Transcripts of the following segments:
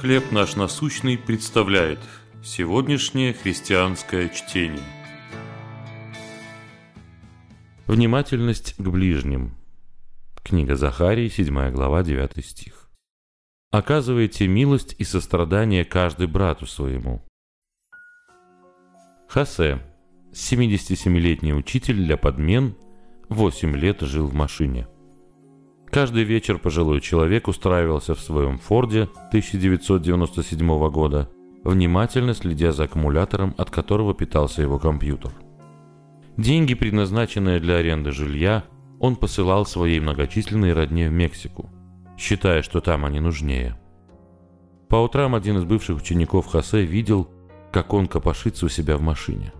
«Хлеб наш насущный» представляет сегодняшнее христианское чтение. Внимательность к ближним. Книга Захарии, 7 глава, 9 стих. «Оказывайте милость и сострадание каждый брату своему». Хосе, 77-летний учитель для подмен, 8 лет жил в машине – Каждый вечер пожилой человек устраивался в своем Форде 1997 года, внимательно следя за аккумулятором, от которого питался его компьютер. Деньги, предназначенные для аренды жилья, он посылал своей многочисленной родне в Мексику, считая, что там они нужнее. По утрам один из бывших учеников Хосе видел, как он копошится у себя в машине.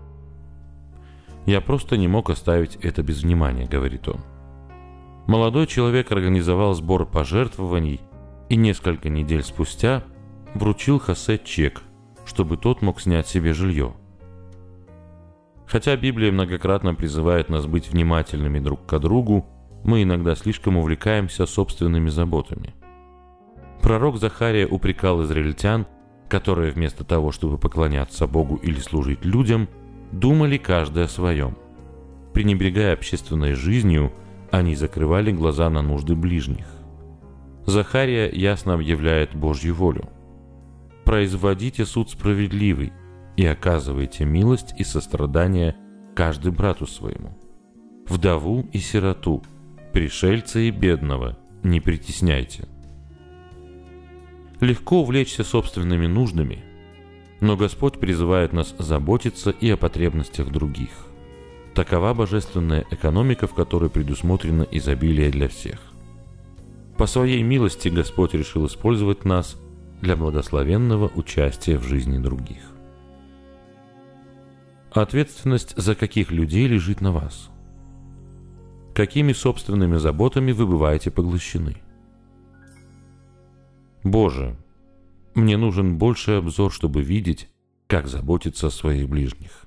«Я просто не мог оставить это без внимания», — говорит он. Молодой человек организовал сбор пожертвований и несколько недель спустя вручил Хосе чек, чтобы тот мог снять себе жилье. Хотя Библия многократно призывает нас быть внимательными друг к другу, мы иногда слишком увлекаемся собственными заботами. Пророк Захария упрекал израильтян, которые вместо того, чтобы поклоняться Богу или служить людям, думали каждый о своем. Пренебрегая общественной жизнью – они закрывали глаза на нужды ближних. Захария ясно объявляет Божью волю. «Производите суд справедливый и оказывайте милость и сострадание каждый брату своему. Вдову и сироту, пришельца и бедного не притесняйте». Легко увлечься собственными нуждами, но Господь призывает нас заботиться и о потребностях других. Такова божественная экономика, в которой предусмотрено изобилие для всех. По своей милости Господь решил использовать нас для благословенного участия в жизни других. Ответственность за каких людей лежит на вас? Какими собственными заботами вы бываете поглощены? Боже, мне нужен больший обзор, чтобы видеть, как заботиться о своих ближних.